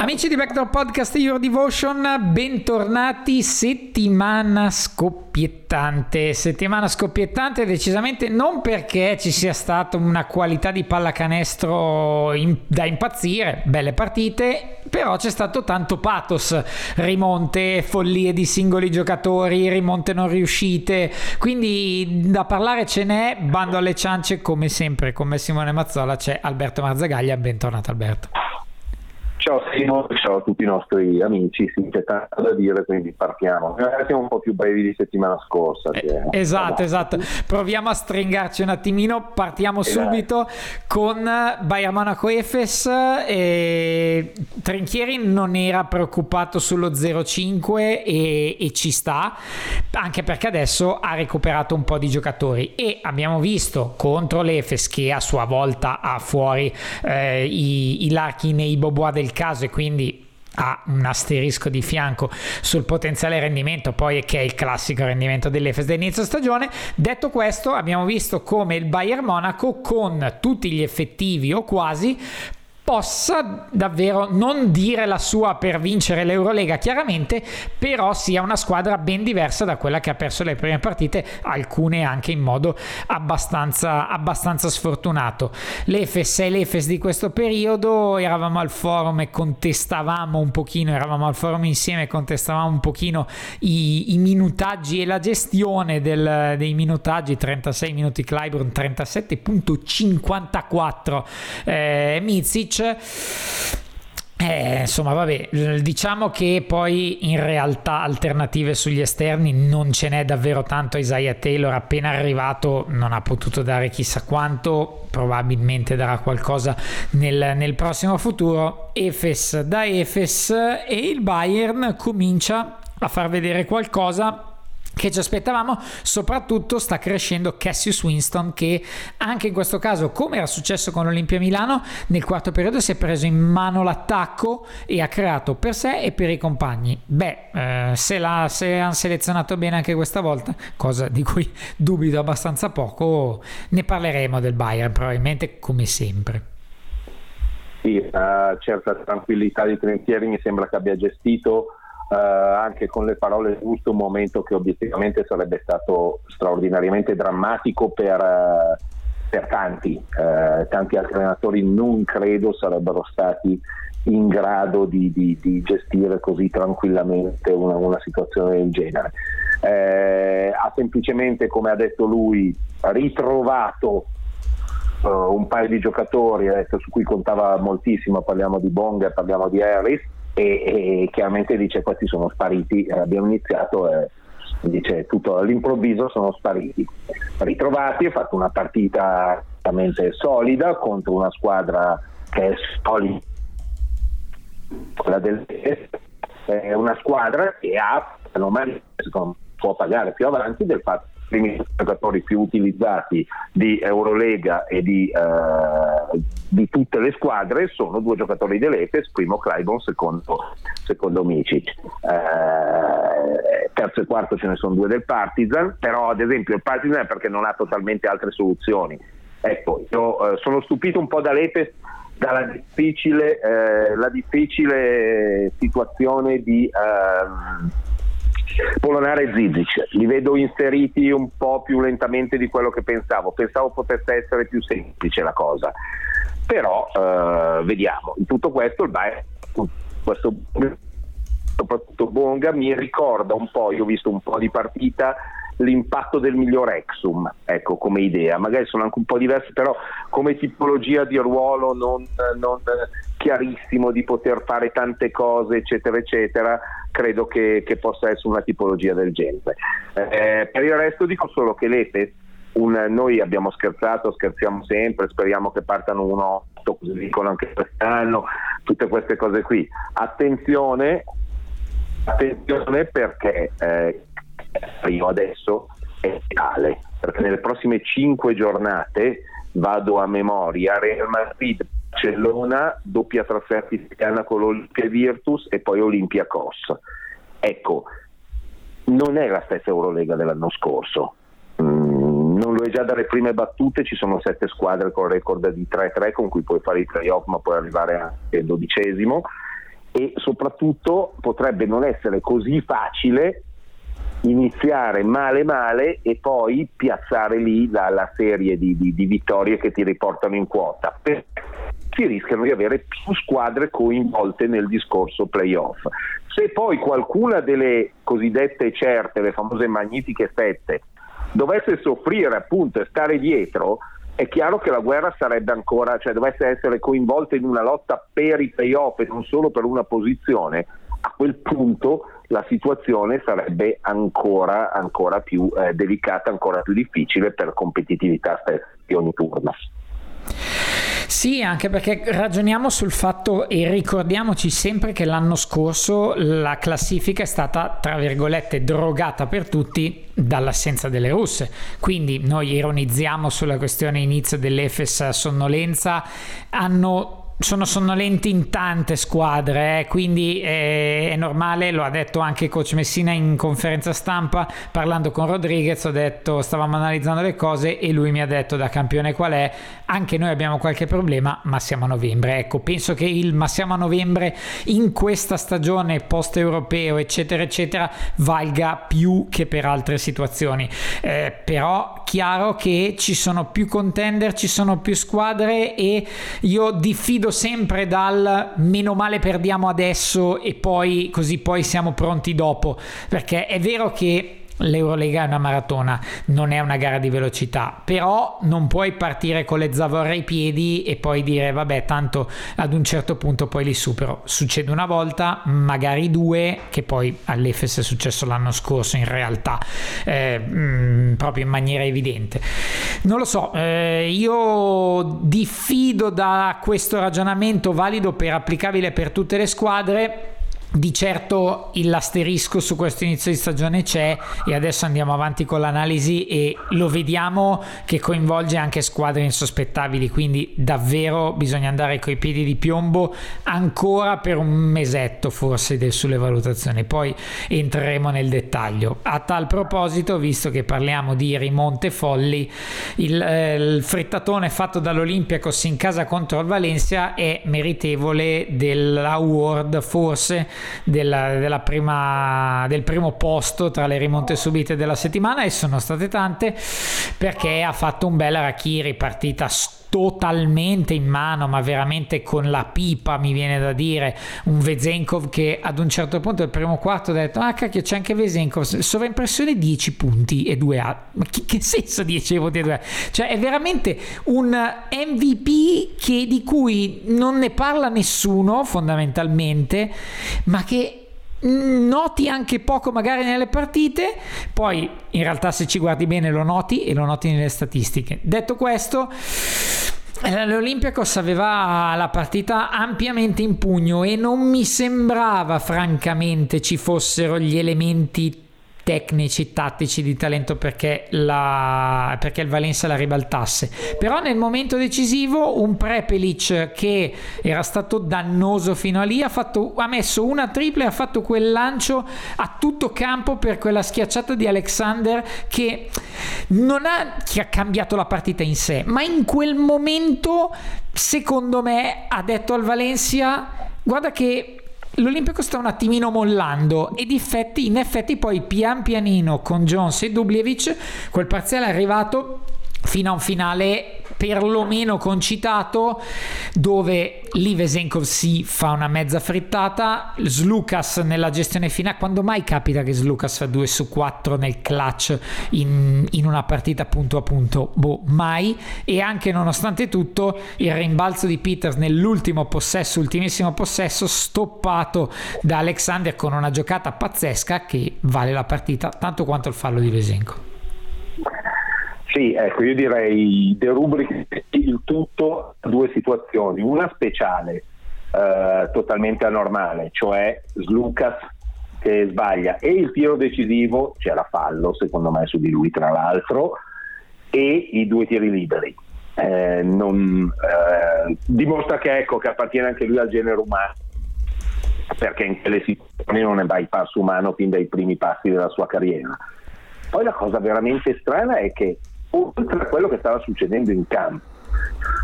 Amici di Backdoor Podcast Your Devotion, bentornati. Settimana scoppiettante. Settimana scoppiettante decisamente non perché ci sia stata una qualità di pallacanestro in, da impazzire, belle partite, però c'è stato tanto pathos, rimonte, follie di singoli giocatori, rimonte non riuscite, quindi da parlare ce n'è, bando alle ciance come sempre con me Simone Mazzola c'è Alberto Marzagaglia, bentornato Alberto. Ciao Simo, ciao a tutti i nostri amici, sì, c'è tanto da dire, quindi partiamo. Siamo un po' più brevi di settimana scorsa. Eh, esatto, esatto. Proviamo a stringarci un attimino, partiamo esatto. subito con Bayern Monaco Efes. E Trinchieri non era preoccupato sullo 0-5 e, e ci sta, anche perché adesso ha recuperato un po' di giocatori e abbiamo visto contro l'Efes che a sua volta ha fuori eh, i, i Larkin e i Bobois del caso e quindi ha un asterisco di fianco sul potenziale rendimento, poi che è il classico rendimento dell'Efes dell'inizio stagione. Detto questo, abbiamo visto come il Bayern Monaco con tutti gli effettivi o quasi possa davvero non dire la sua per vincere l'Eurolega chiaramente, però sia una squadra ben diversa da quella che ha perso le prime partite, alcune anche in modo abbastanza, abbastanza sfortunato. L'Efes è l'Efes di questo periodo, eravamo al forum e contestavamo un pochino, eravamo al forum insieme e contestavamo un pochino i, i minutaggi e la gestione del, dei minutaggi, 36 minuti Clyburn, 37.54 eh, Mizic, eh, insomma, vabbè, diciamo che poi in realtà alternative sugli esterni non ce n'è davvero tanto. Isaiah Taylor, appena arrivato, non ha potuto dare chissà quanto, probabilmente darà qualcosa nel, nel prossimo futuro. Efes da Efes e il Bayern comincia a far vedere qualcosa che ci aspettavamo, soprattutto sta crescendo Cassius Winston che anche in questo caso, come era successo con l'Olimpia Milano, nel quarto periodo si è preso in mano l'attacco e ha creato per sé e per i compagni. Beh, eh, se, la, se hanno selezionato bene anche questa volta, cosa di cui dubito abbastanza poco, ne parleremo del Bayern probabilmente come sempre. Sì, una certa tranquillità di Trentieri mi sembra che abbia gestito eh, anche con le parole giuste un momento che obiettivamente sarebbe stato straordinariamente drammatico per, eh, per tanti, eh, tanti altri allenatori non credo sarebbero stati in grado di, di, di gestire così tranquillamente una, una situazione del genere. Eh, ha semplicemente, come ha detto lui, ritrovato uh, un paio di giocatori adesso, su cui contava moltissimo, parliamo di Bonga, parliamo di Harris, e, e chiaramente dice questi sono spariti, eh, abbiamo iniziato e dice tutto all'improvviso sono spariti. Ritrovati, ha fatto una partita veramente solida contro una squadra che è solida, quella del è una squadra che ha, non può pagare più avanti del fatto primi giocatori più utilizzati di Eurolega e di, eh, di, tutte le squadre sono due giocatori dell'Efes, primo Clyburn, secondo, secondo Micic. Eh, terzo e quarto ce ne sono due del Partizan, però ad esempio il Partizan è perché non ha totalmente altre soluzioni. Ecco, io eh, sono stupito un po' dall'Efes dalla difficile, eh, difficile situazione di... Polonare e Zizic, li vedo inseriti un po' più lentamente di quello che pensavo, pensavo potesse essere più semplice la cosa, però eh, vediamo, in tutto questo il Bayern, questo, soprattutto Bonga mi ricorda un po', io ho visto un po' di partita, l'impatto del miglior Exum, ecco come idea, magari sono anche un po' diversi, però come tipologia di ruolo non, non chiarissimo di poter fare tante cose, eccetera, eccetera, credo che, che possa essere una tipologia del genere. Eh, per il resto dico solo che l'Efes, un, noi abbiamo scherzato, scherziamo sempre, speriamo che partano un 8, così dicono anche quest'anno, tutte queste cose qui. Attenzione, attenzione perché eh, io adesso è tale, perché nelle prossime 5 giornate vado a memoria, Real Madrid Barcellona, doppia trasferta italiana con l'Olimpia Virtus e poi Olimpia Cos. Ecco, non è la stessa Eurolega dell'anno scorso. Mm, non lo è già dalle prime battute, ci sono sette squadre con record di 3-3 con cui puoi fare i playoff ma puoi arrivare al dodicesimo e soprattutto potrebbe non essere così facile iniziare male male e poi piazzare lì la, la serie di, di, di, vittorie che ti riportano in quota. Perché si rischiano di avere più squadre coinvolte nel discorso playoff. Se poi qualcuna delle cosiddette certe, le famose magnifiche sette, dovesse soffrire appunto e stare dietro, è chiaro che la guerra sarebbe ancora, cioè dovesse essere coinvolta in una lotta per i playoff e non solo per una posizione, a quel punto la situazione sarebbe ancora, ancora più eh, delicata, ancora più difficile per competitività stessa di ogni turno. Sì, anche perché ragioniamo sul fatto e ricordiamoci sempre che l'anno scorso la classifica è stata, tra virgolette, drogata per tutti dall'assenza delle russe. Quindi noi ironizziamo sulla questione inizio dell'Efes sonnolenza, hanno sono sonnolenti in tante squadre, eh, quindi è, è, normale, lo ha detto anche coach Messina in conferenza stampa parlando con Rodriguez, ho detto stavamo analizzando le cose e lui mi ha detto da campione qual è, anche noi abbiamo qualche problema, ma siamo a novembre. Ecco, penso che il ma siamo a novembre in questa stagione post europeo, eccetera, eccetera, valga più che per altre situazioni. Eh, però chiaro che ci sono più contender, ci sono più squadre e io diffido partendo sempre dal meno male perdiamo adesso e poi così poi siamo pronti dopo, perché è vero che l'Eurolega è una maratona, non è una gara di velocità, però non puoi partire con le zavorre ai piedi e poi dire vabbè tanto ad un certo punto poi li supero. Succede una volta, magari due, che poi all'Efes è successo l'anno scorso in realtà, eh, mh, mm, proprio in maniera evidente. Non lo so, eh, io diffido da questo ragionamento valido per applicabile per tutte le squadre di certo l'asterisco su questo inizio di stagione c'è e adesso andiamo avanti con l'analisi e lo vediamo che coinvolge anche squadre insospettabili, quindi davvero bisogna andare coi piedi di piombo ancora per un mesetto forse sulle valutazioni, poi entreremo nel dettaglio. A tal proposito, visto che parliamo di rimonte folli, il, eh, il frittatone fatto dall'Olympiacos in casa contro il Valencia è meritevole dell'award forse della, della prima, del primo posto tra le rimonte subite della settimana e sono state tante perché ha fatto un bel Arakiri partita totalmente in mano, ma veramente con la pipa, mi viene da dire, un Vezenkov che ad un certo punto del primo quarto ha detto, ah cacchio c'è anche Vezenkov, sovraimpressione 10 punti e 2 A, ma che, che senso 10 punti e 2 A? Cioè è veramente un MVP che, di cui non ne parla nessuno fondamentalmente, ma che noti anche poco magari nelle partite, poi in realtà se ci guardi bene lo noti e lo noti nelle statistiche. Detto questo, eh, L'Olympiacos aveva la partita ampiamente in pugno e non mi sembrava francamente ci fossero gli elementi tecnici, tattici di talento perché, la, perché il Valencia la ribaltasse. Però nel momento decisivo un Prepelic che era stato dannoso fino a lì ha, fatto, ha messo una tripla e ha fatto quel lancio a tutto campo per quella schiacciata di Alexander che non ha, che ha cambiato la partita in sé, ma in quel momento secondo me ha detto al Valencia guarda che l'Olimpico sta un attimino mollando ed effetti, in effetti poi pian pianino con Jones e Dubljevic quel parziale è arrivato fino a un finale perlomeno concitato dove Livesenkov si fa una mezza frittata Slukas nella gestione finale quando mai capita che Slukas fa 2 su 4 nel clutch in, in una partita punto a punto? Boh mai. E anche nonostante tutto il rimbalzo di Peters nell'ultimo possesso ultimissimo possesso stoppato da Alexander con una giocata pazzesca che vale la partita tanto quanto il fallo di Vesenko sì, ecco, io direi derubrichi il tutto a due situazioni, una speciale, eh, totalmente anormale, cioè Slucas che sbaglia e il tiro decisivo, c'era fallo secondo me su di lui tra l'altro, e i due tiri liberi. Eh, non, eh, dimostra che, ecco, che appartiene anche lui al genere umano perché in quelle situazioni non è bypass umano fin dai primi passi della sua carriera. Poi la cosa veramente strana è che oltre a quello che stava succedendo in campo,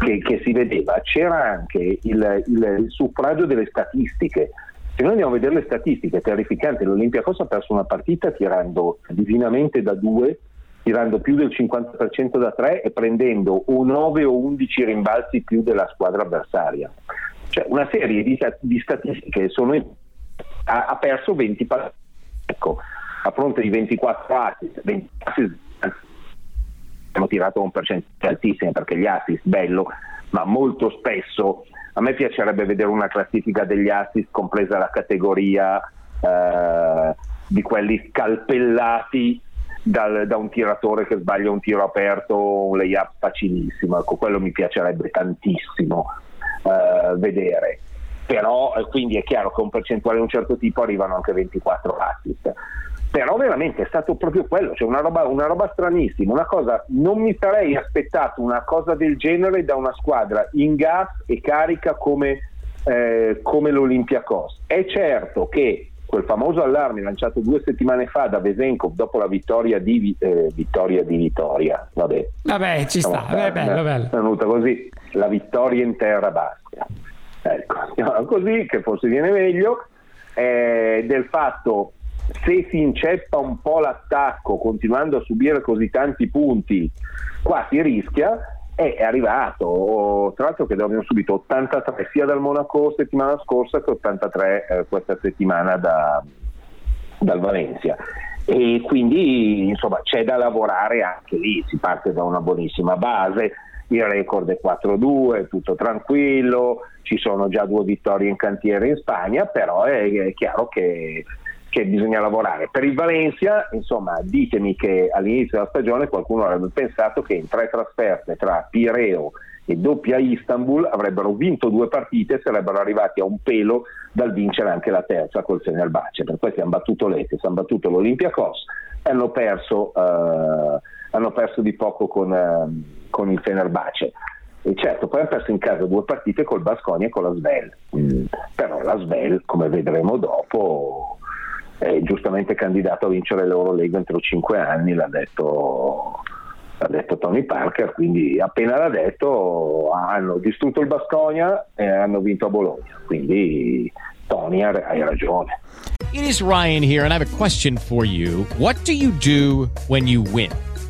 che, che si vedeva, c'era anche il, il, il, suffragio delle statistiche. Se noi andiamo a vedere le statistiche, è terrificante, l'Olympiacos ha perso una partita tirando divinamente da due, tirando più del 50% da tre e prendendo o 9 o 11 rimbalzi più della squadra avversaria. Cioè una serie di, di statistiche sono, ha, ha, perso 20 partite. Ecco, a fronte di 24 assist, 20 assist abbiamo tirato un percentuale altissimo perché gli assist bello, ma molto spesso a me piacerebbe vedere una classifica degli assist compresa la categoria eh, di quelli scalpellati dal, da un tiratore che sbaglia un tiro aperto o un layup facilissimo. Ecco, quello mi piacerebbe tantissimo eh, vedere. Però eh, quindi è chiaro che un percentuale di un certo tipo arrivano anche 24 assist però veramente è stato proprio quello, cioè una roba, una roba stranissima, una cosa, non mi sarei aspettato una cosa del genere da una squadra in gas e carica come, eh, come l'Olympiacos. È certo che quel famoso allarme lanciato due settimane fa da Vesenkov dopo la vittoria di, eh, vittoria di Vittoria, vabbè, vabbè ci sta, è bello, bello. È venuta così, la vittoria in terra basca. Ecco, così che forse viene meglio, eh, del fatto se si inceppa un po' l'attacco continuando a subire così tanti punti, qua si rischia. È arrivato, tra l'altro che abbiamo subito 83 sia dal Monaco settimana scorsa che 83 eh, questa settimana da, dal Valencia e quindi insomma c'è da lavorare anche lì, si parte da una buonissima base, il record è 4-2, tutto tranquillo, ci sono già due vittorie in cantiere in Spagna, però è, è chiaro che che bisogna lavorare. Per il Valencia, insomma, ditemi che all'inizio della stagione qualcuno avrebbe pensato che in tre trasferte tra Pireo e doppia Istanbul avrebbero vinto due partite e sarebbero arrivati a un pelo dal vincere anche la terza col Fenerbahce. Per questo hanno battuto l'Etes, hanno battuto l'Olympiacos e hanno perso, eh, hanno perso di poco con, eh, con il Fenerbahce. E certo, poi hanno perso in casa due partite col Basconia e con la Svel. Mm. Però la Svel, come vedremo dopo, è giustamente candidato a vincere l'Eurolega entro cinque anni, l'ha detto, l'ha detto Tony Parker, quindi appena l'ha detto hanno distrutto il Basconia e hanno vinto a Bologna, quindi Tony hai ragione. It is Ryan here and I have a question for you. What do you do when you win?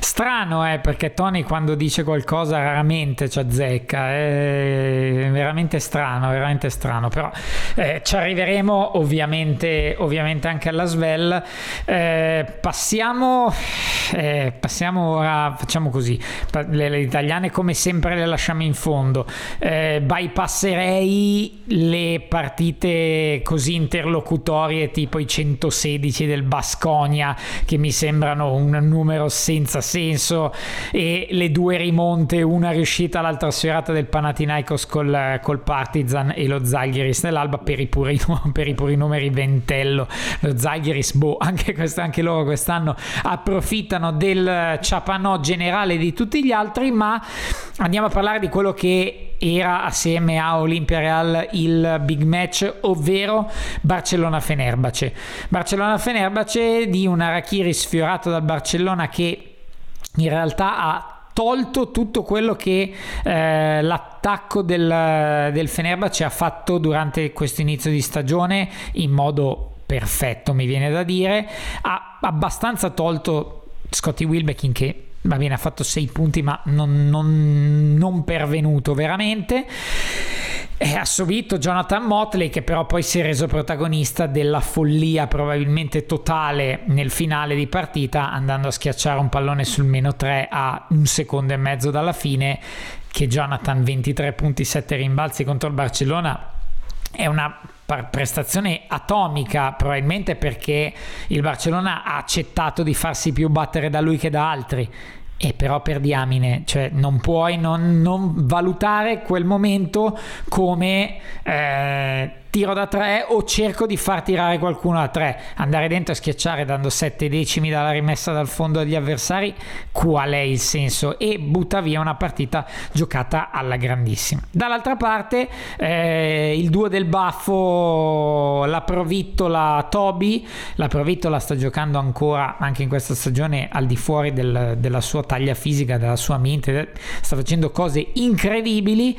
Strano, eh, perché Tony quando dice qualcosa raramente ci azzecca, è veramente strano, veramente strano, però eh, ci arriveremo ovviamente, ovviamente anche alla Svel. Eh, passiamo, eh, passiamo ora, facciamo così, le, le, italiane come sempre le lasciamo in fondo, eh, bypasserei le partite così interlocutorie tipo i 116 del Basconia che mi sembrano un numero senza senso senso e le due rimonte, una riuscita l'altra serata del Panathinaikos col, col Partizan e lo Zalgiris nell'Alba per i puri, per i puri numeri ventello. Lo Zalgiris, boh, anche, questo, anche loro quest'anno approfittano del ciapanò generale di tutti gli altri, ma andiamo a parlare di quello che era assieme a Olimpia Real il big match, ovvero Barcellona-Fenerbace. Barcellona-Fenerbace di un Arachiri sfiorato dal Barcellona che in realtà ha tolto tutto quello che eh, l'attacco del, del Fenerbahce ha fatto durante questo inizio di stagione in modo perfetto mi viene da dire. Ha abbastanza tolto Scotty Wilbekin che va bene ha fatto 6 punti ma non, non, non pervenuto veramente e ha subito Jonathan Motley che però poi si è reso protagonista della follia probabilmente totale nel finale di partita andando a schiacciare un pallone sul meno 3 a un secondo e mezzo dalla fine che Jonathan 23 punti 7 rimbalzi contro il Barcellona è una prestazione atomica probabilmente perché il Barcellona ha accettato di farsi più battere da lui che da altri e però per diamine, cioè non puoi non, non valutare quel momento come eh, tiro da tre o cerco di far tirare qualcuno da tre. Andare dentro e schiacciare dando sette decimi dalla rimessa dal fondo agli avversari, qual è il senso? E butta via una partita giocata alla grandissima. Dall'altra parte eh, il duo del baffo, la Provittola Toby, la Provittola sta giocando ancora anche in questa stagione al di fuori del, della sua taglia fisica, della sua mente, sta facendo cose incredibili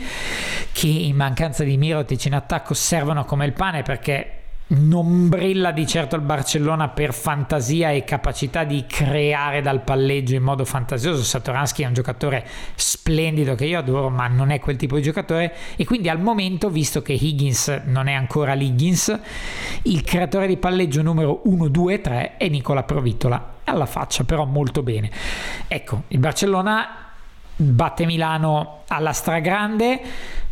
che in mancanza di Mirotic in attacco servono come il pane perché non brilla di certo il Barcellona per fantasia e capacità di creare dal palleggio in modo fantasioso. Satoransky è un giocatore splendido che io adoro, ma non è quel tipo di giocatore. E quindi al momento, visto che Higgins non è ancora l'Higgins, il creatore di palleggio numero 1, 2 3 è Nicola Provittola. Alla faccia, però molto bene. Ecco, il Barcellona batte Milano alla stragrande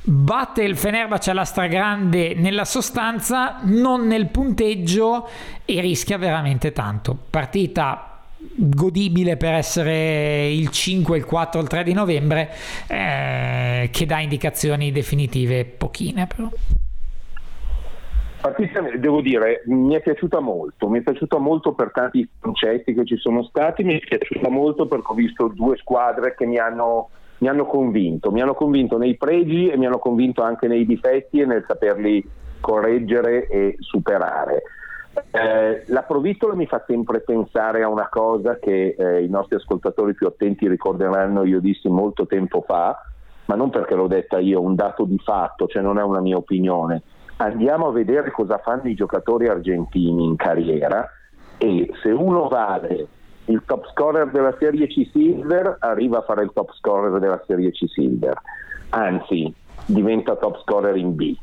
batte il Fenerbahce alla stragrande nella sostanza, non nel punteggio e rischia veramente tanto. Partita godibile per essere il 5, il 4, il 3 di novembre, eh, che dà indicazioni definitive pochine però. Partita, devo dire, mi è piaciuta molto, mi è piaciuta molto per tanti concetti che ci sono stati, mi è piaciuta molto perché ho visto due squadre che mi hanno mi hanno convinto, mi hanno convinto nei pregi e mi hanno convinto anche nei difetti e nel saperli correggere e superare. Eh, la provittola mi fa sempre pensare a una cosa che eh, i nostri ascoltatori più attenti ricorderanno, io dissi molto tempo fa, ma non perché l'ho detta io, un dato di fatto, cioè non è una mia opinione. Andiamo a vedere cosa fanno i giocatori argentini in carriera e se uno vale il top scorer della Serie C Silver arriva a fare il top scorer della Serie C Silver, anzi diventa top scorer in B.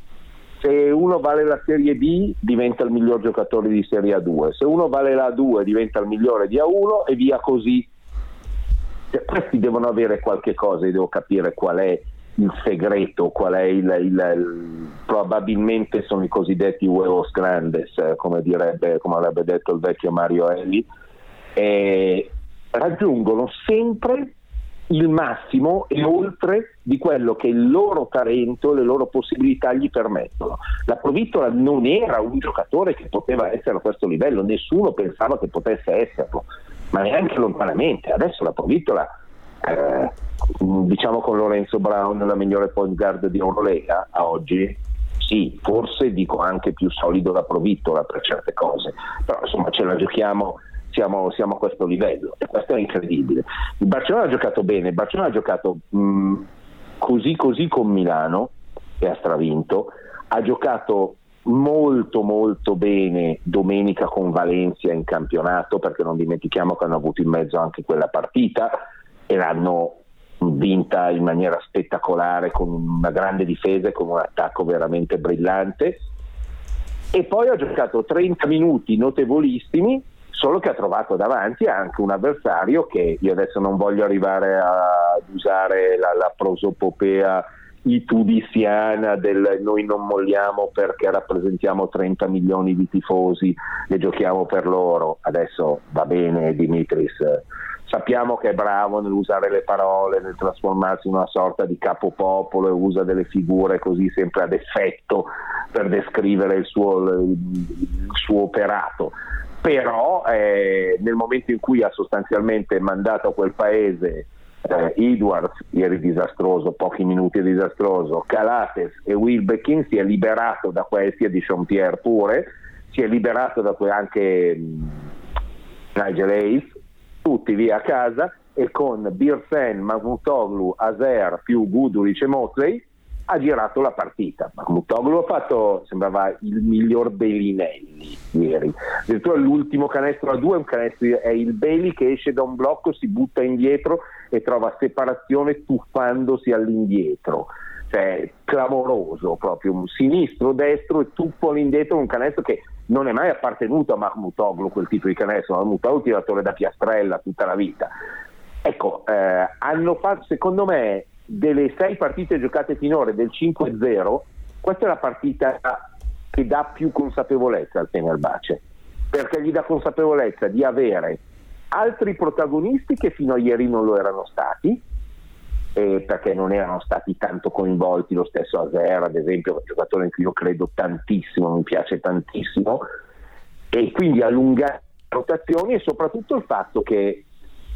Se uno vale la Serie B diventa il miglior giocatore di Serie A2, se uno vale la A2 diventa il migliore di A1 e via così. Cioè, questi devono avere qualche cosa e devo capire qual è il segreto, qual è il, il, il probabilmente sono i cosiddetti huevos grandes, come, direbbe, come avrebbe detto il vecchio Mario Elli, eh, raggiungono sempre il massimo e oltre di quello che il loro talento, le loro possibilità gli permettono. La Provittola non era un giocatore che poteva essere a questo livello, nessuno pensava che potesse esserlo, ma neanche lontanamente. Adesso la Provittola, eh, diciamo con Lorenzo Brown, la migliore point guard di Eurolega a oggi, sì, forse dico anche più solido la Provittola per certe cose, però insomma ce la giochiamo siamo, siamo, a questo livello e questo è incredibile. Il Barcellona ha giocato bene, il Barcellona ha giocato mh, così così con Milano e ha stravinto, ha giocato molto molto bene domenica con Valencia in campionato perché non dimentichiamo che hanno avuto in mezzo anche quella partita e l'hanno vinta in maniera spettacolare con una grande difesa e con un attacco veramente brillante e poi ha giocato 30 minuti notevolissimi solo che ha trovato davanti anche un avversario che io adesso non voglio arrivare ad usare la, la prosopopea itudiziana del noi non molliamo perché rappresentiamo 30 milioni di tifosi e giochiamo per loro. Adesso va bene Dimitris, sappiamo che è bravo nell'usare le parole, nel trasformarsi in una sorta di capopopolo e usa delle figure così sempre ad effetto per descrivere il suo, il suo operato. Però eh, nel momento in cui ha sostanzialmente mandato a quel paese eh, Edwards ieri disastroso, pochi minuti disastroso, Calates e Wilbekin si è liberato da questi e di Jean-Pierre pure, si è liberato da que- anche mh, Nigel Hayes, tutti via a casa e con Birsen, Magmutoglu, Azer più Guduric e Motley ha girato la partita. Magmutoglu ha fatto, sembrava il miglior Belinelli ieri. Addirittura l'ultimo canestro a due è, un canestro, è il Bailey che esce da un blocco, si butta indietro e trova separazione tuffandosi all'indietro. Cioè, clamoroso proprio, sinistro, destro e tuffo all'indietro, un canestro che non è mai appartenuto a Mahmutoglu quel tipo di canestro, un tiratore da piastrella tutta la vita. Ecco, eh, hanno fatto, secondo me, delle sei partite giocate finora del 5-0, questa è la partita che dà più consapevolezza al Fenerbahce, perché gli dà consapevolezza di avere altri protagonisti che fino a ieri non lo erano stati, eh, perché non erano stati tanto coinvolti, lo stesso Azer ad esempio, un giocatore in cui io credo tantissimo, mi piace tantissimo, e quindi allungare le rotazioni e soprattutto il fatto che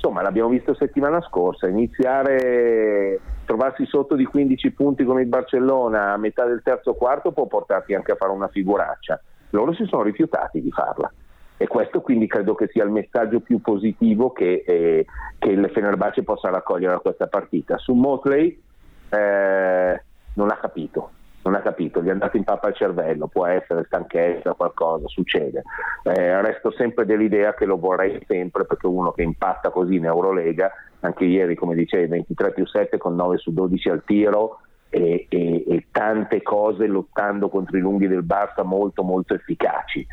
insomma l'abbiamo visto settimana scorsa, iniziare trovarsi sotto di 15 punti con il Barcellona a metà del terzo quarto può portarti anche a fare una figuraccia. Loro si sono rifiutati di farla e questo quindi credo che sia il messaggio più positivo che, eh, che il Fenerbahce possa raccogliere da questa partita. Su Motley eh, non ha capito, non ha capito, gli è andato in pappa al cervello, può essere stanchezza, qualcosa, succede. Eh, resto sempre dell'idea che lo vorrei sempre perché uno che impatta così in Eurolega, anche ieri come dicevi 23 più 7 con 9 su 12 al tiro e, e, e tante cose lottando contro i lunghi del Barça molto molto efficaci.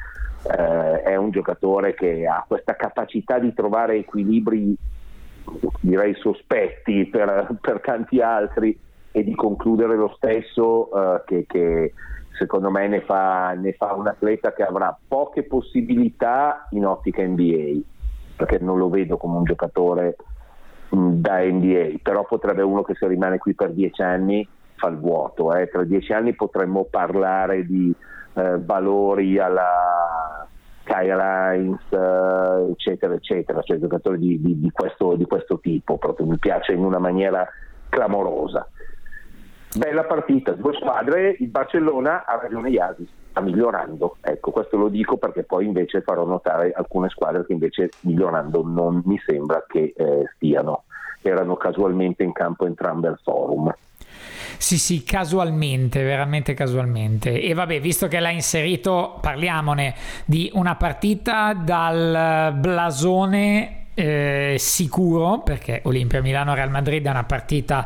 Eh, è un giocatore che ha questa capacità di trovare equilibri direi sospetti per, per tanti altri e di concludere lo stesso uh, che, che, secondo me ne fa, ne fa, un atleta che avrà poche possibilità in ottica NBA perché non lo vedo come un giocatore mh, mm, da NBA però potrebbe uno che se rimane qui per dieci anni fa il vuoto eh. tra dieci anni potremmo parlare di eh, valori alla Kyle Hines eh, eccetera eccetera cioè giocatori di, di, di, questo, di questo tipo proprio mi piace in una maniera clamorosa Bella partita, due squadre, il Barcellona ha ragione Iasi, sta migliorando, ecco questo lo dico perché poi invece farò notare alcune squadre che invece migliorando non mi sembra che eh, stiano, erano casualmente in campo entrambe al forum. Sì, sì, casualmente, veramente casualmente. E vabbè, visto che l'ha inserito, parliamone di una partita dal blasone eh, sicuro, perché Olimpia Milano-Real Madrid è una partita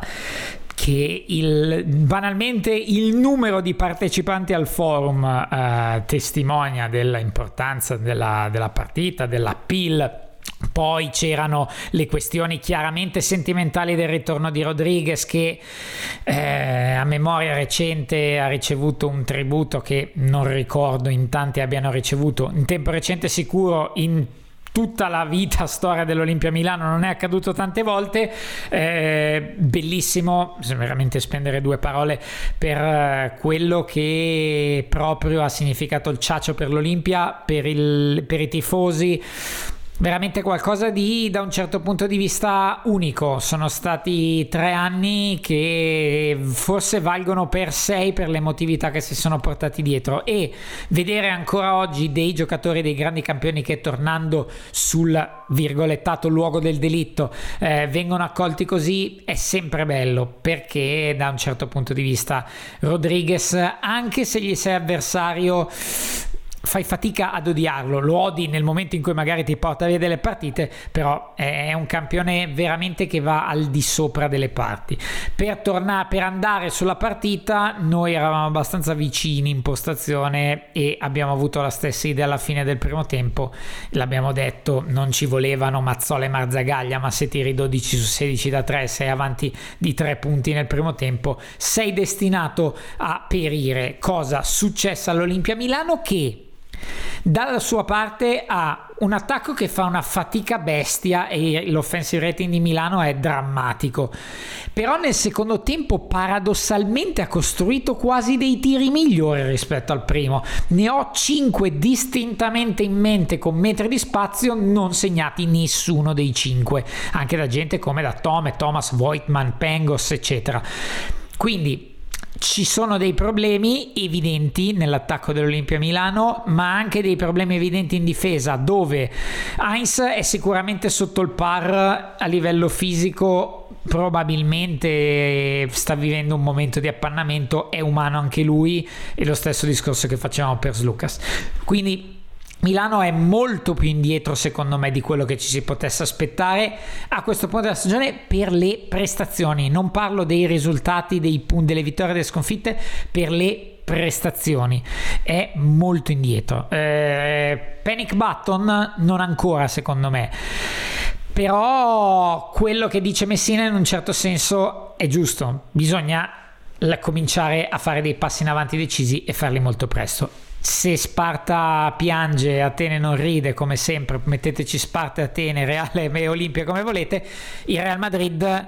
che il, banalmente il numero di partecipanti al forum eh, testimonia dell'importanza della, della partita, dell'appeal poi c'erano le questioni chiaramente sentimentali del ritorno di Rodriguez che eh, a memoria recente ha ricevuto un tributo che non ricordo in tanti abbiano ricevuto, in tempo recente sicuro in tutta la vita storia dell'Olimpia Milano non è accaduto tante volte. Eh, bellissimo veramente spendere due parole per eh, quello che proprio ha significato il ciaccio per l'Olimpia per, il, per i tifosi veramente qualcosa di da un certo punto di vista unico. Sono stati tre anni che forse valgono per sei per le emotività che si sono portati dietro e vedere ancora oggi dei giocatori dei grandi campioni che tornando sul virgolettato luogo del delitto eh, vengono accolti così è sempre bello perché da un certo punto di vista Rodriguez anche se gli sei avversario fai fatica ad odiarlo, lo odi nel momento in cui magari ti porta via delle partite, però è un campione veramente che va al di sopra delle parti. Per, tornare, per andare sulla partita, noi eravamo abbastanza vicini in postazione e abbiamo avuto la stessa idea alla fine del primo tempo. L'abbiamo detto, non ci volevano Mazzola e Marzagaglia, ma se tiri 12 su 16 da 3, sei avanti di 3 punti nel primo tempo, sei destinato a perire. Cosa successa all'Olimpia Milano che dalla sua parte ha un attacco che fa una fatica bestia e l'offensive rating di Milano è drammatico. Però nel secondo tempo paradossalmente ha costruito quasi dei tiri migliori rispetto al primo. Ne ho 5 distintamente in mente con metri di spazio, non segnati nessuno dei 5, anche da gente come da Tome, Thomas, Voigtman, Pengos, eccetera. Quindi ci sono dei problemi evidenti nell'attacco dell'Olimpia Milano, ma anche dei problemi evidenti in difesa, dove Heinz è sicuramente sotto il par a livello fisico. Probabilmente sta vivendo un momento di appannamento, è umano anche lui, e lo stesso discorso che facevamo per Slucas. Quindi Milano è molto più indietro secondo me di quello che ci si potesse aspettare a questo punto della stagione per le prestazioni. Non parlo dei risultati, dei punti, delle vittorie e delle sconfitte, per le prestazioni è molto indietro. Eh, panic button non ancora secondo me. Però quello che dice Messina in un certo senso è giusto, bisogna cominciare a fare dei passi in avanti decisi e farli molto presto se Sparta piange, Atene non ride, come sempre, metteteci Sparta, Atene, Reale e Olimpia come volete, il Real Madrid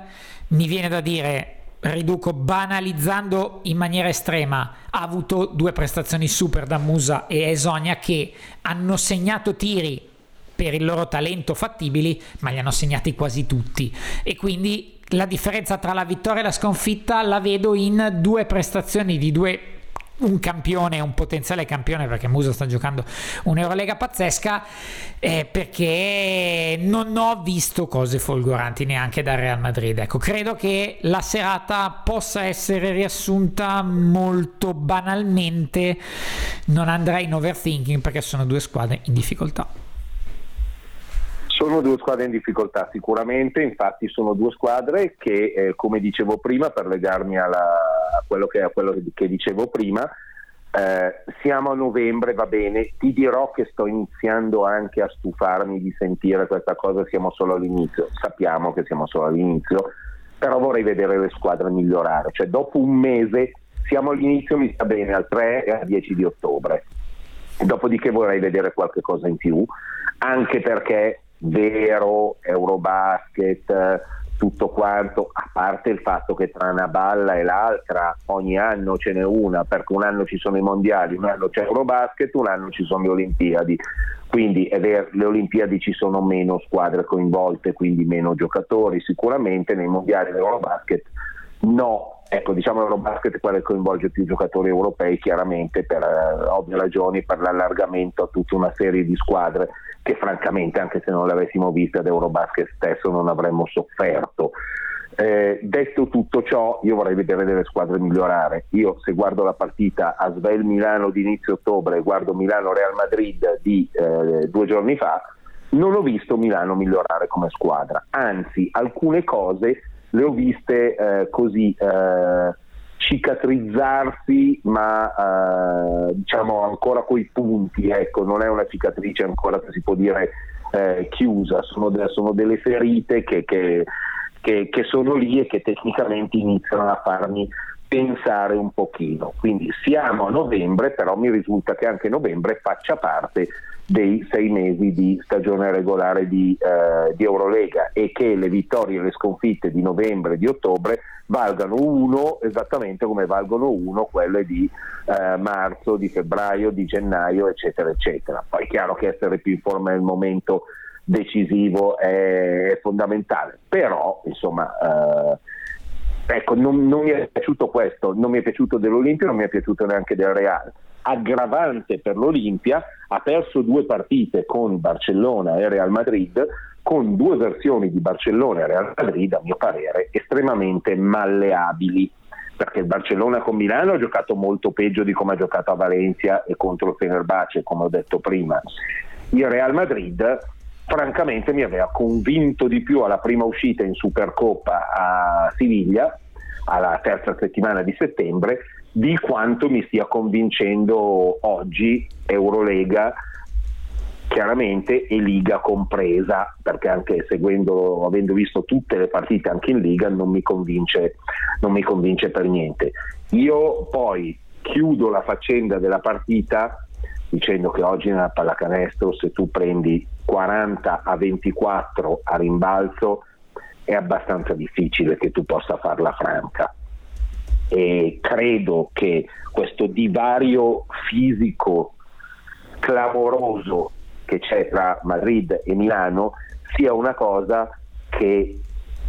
mi viene da dire riduco banalizzando in maniera estrema ha avuto due prestazioni super da Musa e Esonia che hanno segnato tiri per il loro talento fattibili ma li hanno segnati quasi tutti. E quindi la differenza tra la vittoria e la sconfitta la vedo in due prestazioni di due un campione, un potenziale campione perché Muso sta giocando un'Eurolega pazzesca eh, perché non ho visto cose folgoranti neanche da Real Madrid. Ecco credo che la serata possa essere riassunta molto banalmente. Non andrei in overthinking perché sono due squadre in difficoltà sono due squadre in difficoltà sicuramente, infatti sono due squadre che, eh, come dicevo prima, per legarmi alla, a, quello che, a, quello che, dicevo prima, eh, siamo a novembre, va bene, ti dirò che sto iniziando anche a stufarmi di sentire questa cosa, siamo solo all'inizio, sappiamo che siamo solo all'inizio, però vorrei vedere le squadre migliorare, cioè dopo un mese siamo all'inizio, mi sta bene, al 3 e al 10 di ottobre, dopodiché vorrei vedere qualche cosa in più, anche perché vero, Eurobasket, tutto quanto, a parte il fatto che tra una balla e l'altra ogni anno ce n'è una, perché un anno ci sono i mondiali, un anno c'è Eurobasket, un anno ci sono le Olimpiadi. Quindi è vero, le Olimpiadi ci sono meno squadre coinvolte, quindi meno giocatori, sicuramente nei mondiali dell'Eurobasket no. Ecco, diciamo Eurobasket è quello che coinvolge più giocatori europei, chiaramente per eh, ovvie ragioni, per l'allargamento a tutta una serie di squadre che francamente anche se non l'avessimo vista ad Eurobasket stesso non avremmo sofferto. Eh, detto tutto ciò, io vorrei vedere delle squadre migliorare. Io se guardo la partita a Svel Milano di inizio ottobre e guardo Milano Real Madrid di eh, due giorni fa, non ho visto Milano migliorare come squadra, anzi alcune cose le ho viste eh, così eh, cicatrizzarsi ma eh, diciamo ancora coi punti, ecco, non è una cicatrice ancora che si può dire eh, chiusa, sono, de- sono, delle ferite che, che, che, che sono lì e che tecnicamente iniziano a farmi pensare un pochino. Quindi siamo a novembre, però mi risulta che anche novembre faccia parte dei sei mesi di stagione regolare di, eh, di, Eurolega e che le vittorie e le sconfitte di novembre e di ottobre valgano uno esattamente come valgono uno quelle di eh, marzo, di febbraio, di gennaio, eccetera, eccetera. Poi è chiaro che essere più in forma nel momento decisivo è, fondamentale, però insomma eh, ecco, non, non, mi è piaciuto questo, non mi è piaciuto dell'Olimpia, non mi è piaciuto neanche del Real aggravante per l'Olimpia, ha perso due partite con Barcellona e Real Madrid, con due versioni di Barcellona e Real Madrid, a mio parere, estremamente malleabili. perché il Barcellona con Milano ha giocato molto peggio di come ha giocato a Valencia e contro il Fenerbahce, come ho detto prima. Il Real Madrid francamente mi aveva convinto di più alla prima uscita in Supercoppa a Siviglia, alla terza settimana di settembre, di quanto mi stia convincendo oggi Eurolega chiaramente e Liga compresa, perché anche seguendo, avendo visto tutte le partite anche in Liga non mi convince, non mi convince per niente. Io poi chiudo la faccenda della partita dicendo che oggi nella pallacanestro se tu prendi 40 a 24 a rimbalzo è abbastanza difficile che tu possa farla franca. E credo che questo divario fisico clamoroso che c'è tra Madrid e Milano sia una cosa che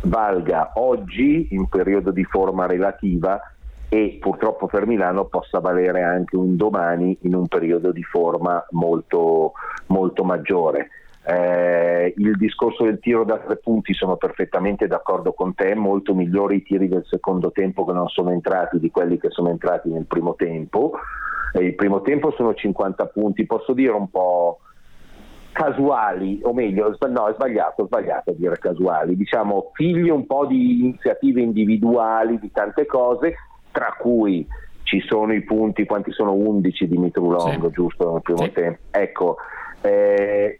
valga oggi in periodo di forma relativa e purtroppo per Milano possa valere anche un domani in un periodo di forma molto, molto maggiore. Eh, il discorso del tiro da tre punti sono perfettamente d'accordo con te, molto migliori i tiri del secondo tempo che non sono entrati di quelli che sono entrati nel primo tempo. Eh, il primo tempo sono 50 punti, posso dire un po' casuali, o meglio, no, è sbagliato, è sbagliato dire casuali, diciamo figli un po' di iniziative individuali, di tante cose, tra cui ci sono i punti, quanti sono 11 di Mitrulongo, sì. giusto nel primo sì. tempo. Ecco, eh,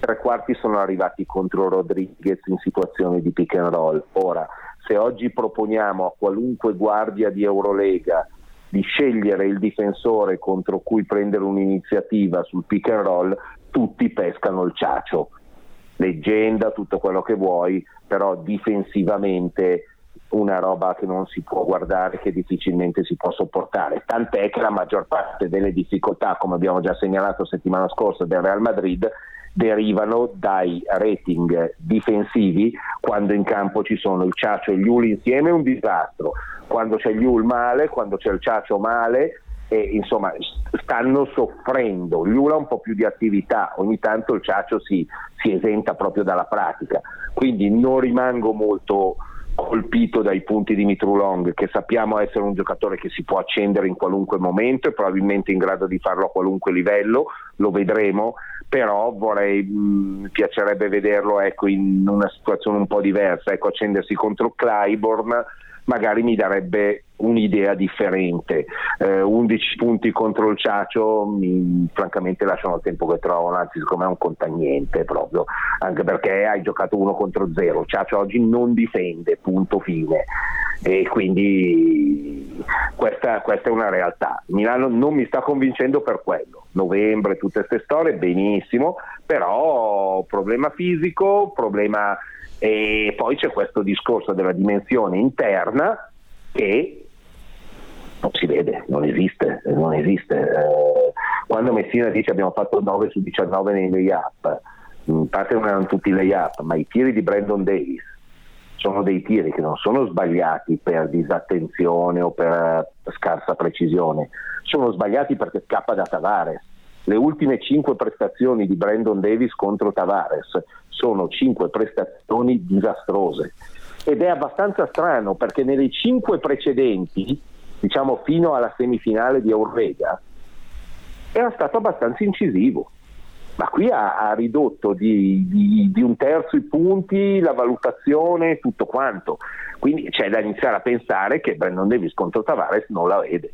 tre quarti sono arrivati contro Rodriguez in situazioni di pick and roll. Ora, se oggi proponiamo a qualunque guardia di Eurolega di scegliere il difensore contro cui prendere un'iniziativa sul pick and roll, tutti pescano il ciacio. Leggenda, tutto quello che vuoi, però difensivamente una roba che non si può guardare, che difficilmente si può sopportare. Tant'è che la maggior parte delle difficoltà, come abbiamo già segnalato settimana scorsa, del Real Madrid derivano dai rating difensivi quando in campo ci sono il Ciaccio e gli Uli insieme è un disastro, quando c'è gli Ul male, quando c'è il Ciaccio male e insomma stanno soffrendo, gli Ul ha un po' più di attività, ogni tanto il Ciaccio si, si esenta proprio dalla pratica, quindi non rimango molto colpito dai punti di Mitrulong, che sappiamo essere un giocatore che si può accendere in qualunque momento e probabilmente in grado di farlo a qualunque livello, lo vedremo, però vorrei, mh, mi piacerebbe vederlo ecco, in una situazione un po' diversa, ecco, accendersi contro Clyburn magari mi darebbe un'idea differente. Eh, 11 punti contro il Ciacio mi, francamente lasciano il tempo che trovano, anzi secondo me è un contagnente proprio, anche perché hai giocato uno contro zero. Ciacio oggi non difende, punto fine. E quindi questa, questa è una realtà. Milano non mi sta convincendo per quello. Novembre, tutte queste storie, benissimo, però problema fisico, problema e poi c'è questo discorso della dimensione interna che non si vede, non esiste. Non esiste. Eh, quando Messina dice abbiamo fatto 9 su 19 nei layup, in parte non erano tutti layup, ma i tiri di Brandon Davis sono dei tiri che non sono sbagliati per disattenzione o per scarsa precisione, sono sbagliati perché scappa da Tavares le ultime cinque prestazioni di Brandon Davis contro Tavares sono cinque prestazioni disastrose ed è abbastanza strano perché nelle cinque precedenti, diciamo fino alla semifinale di Aurvega, era stato abbastanza incisivo. Ma qui ha, ha ridotto di, di, di, un terzo i punti, la valutazione, tutto quanto. Quindi c'è da iniziare a pensare che Brandon Davis contro Tavares non la vede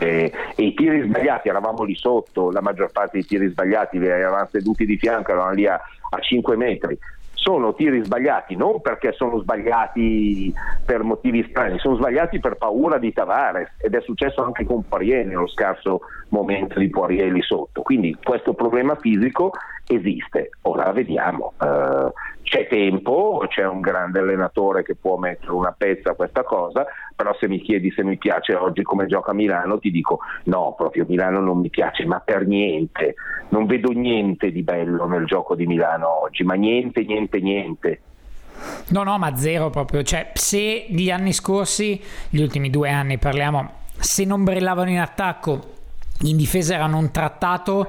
eh, e i tiri sbagliati eravamo lì sotto, la maggior parte dei tiri sbagliati eravamo seduti di fianco, eravamo lì a, a 5 metri. Sono tiri sbagliati non perché sono sbagliati per motivi strani, sono sbagliati per paura di Tavares ed è successo anche con Poirier nello scarso momento di Poirier lì sotto. Quindi questo problema fisico esiste, ora vediamo. Uh, c'è tempo, c'è un grande allenatore che può mettere una pezza a questa cosa, però se mi chiedi se mi piace oggi come gioca Milano ti dico no, proprio Milano non mi piace, ma per niente, non vedo niente di bello nel gioco di Milano oggi, ma niente, niente, niente. No, no, ma zero proprio, cioè se gli anni scorsi, gli ultimi due anni parliamo, se non brillavano in attacco in difesa erano un trattato,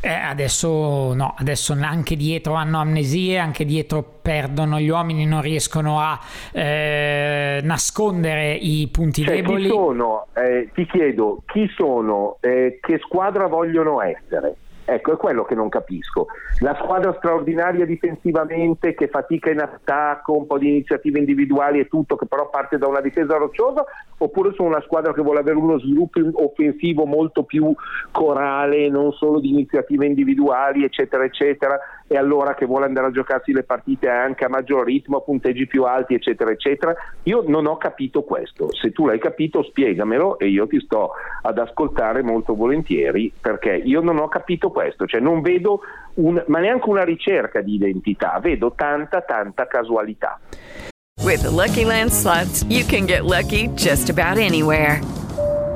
eh, adesso no, adesso anche dietro hanno amnesie, anche dietro perdono gli uomini, non riescono a eh, nascondere i punti Cioè, deboli. chi sono, eh, ti chiedo, chi sono, eh, che squadra vogliono essere? Ecco, è quello che non capisco. La squadra straordinaria difensivamente che fatica in attacco, un po' di iniziative individuali e tutto, che però parte da una difesa rocciosa, oppure sono una squadra che vuole avere uno sviluppo offensivo molto più corale, non solo di iniziative individuali, eccetera, eccetera, e allora che vuole andare a giocarsi le partite anche a maggior ritmo, punteggi più alti, eccetera, eccetera. Io non ho capito questo. Se tu l'hai capito, spiegamelo e io ti sto ad ascoltare molto volentieri perché io non ho capito questo, cioè non vedo un, ma neanche una ricerca di identità, vedo tanta, tanta casualità. With the Lucky Land slots, you can get lucky just about anywhere.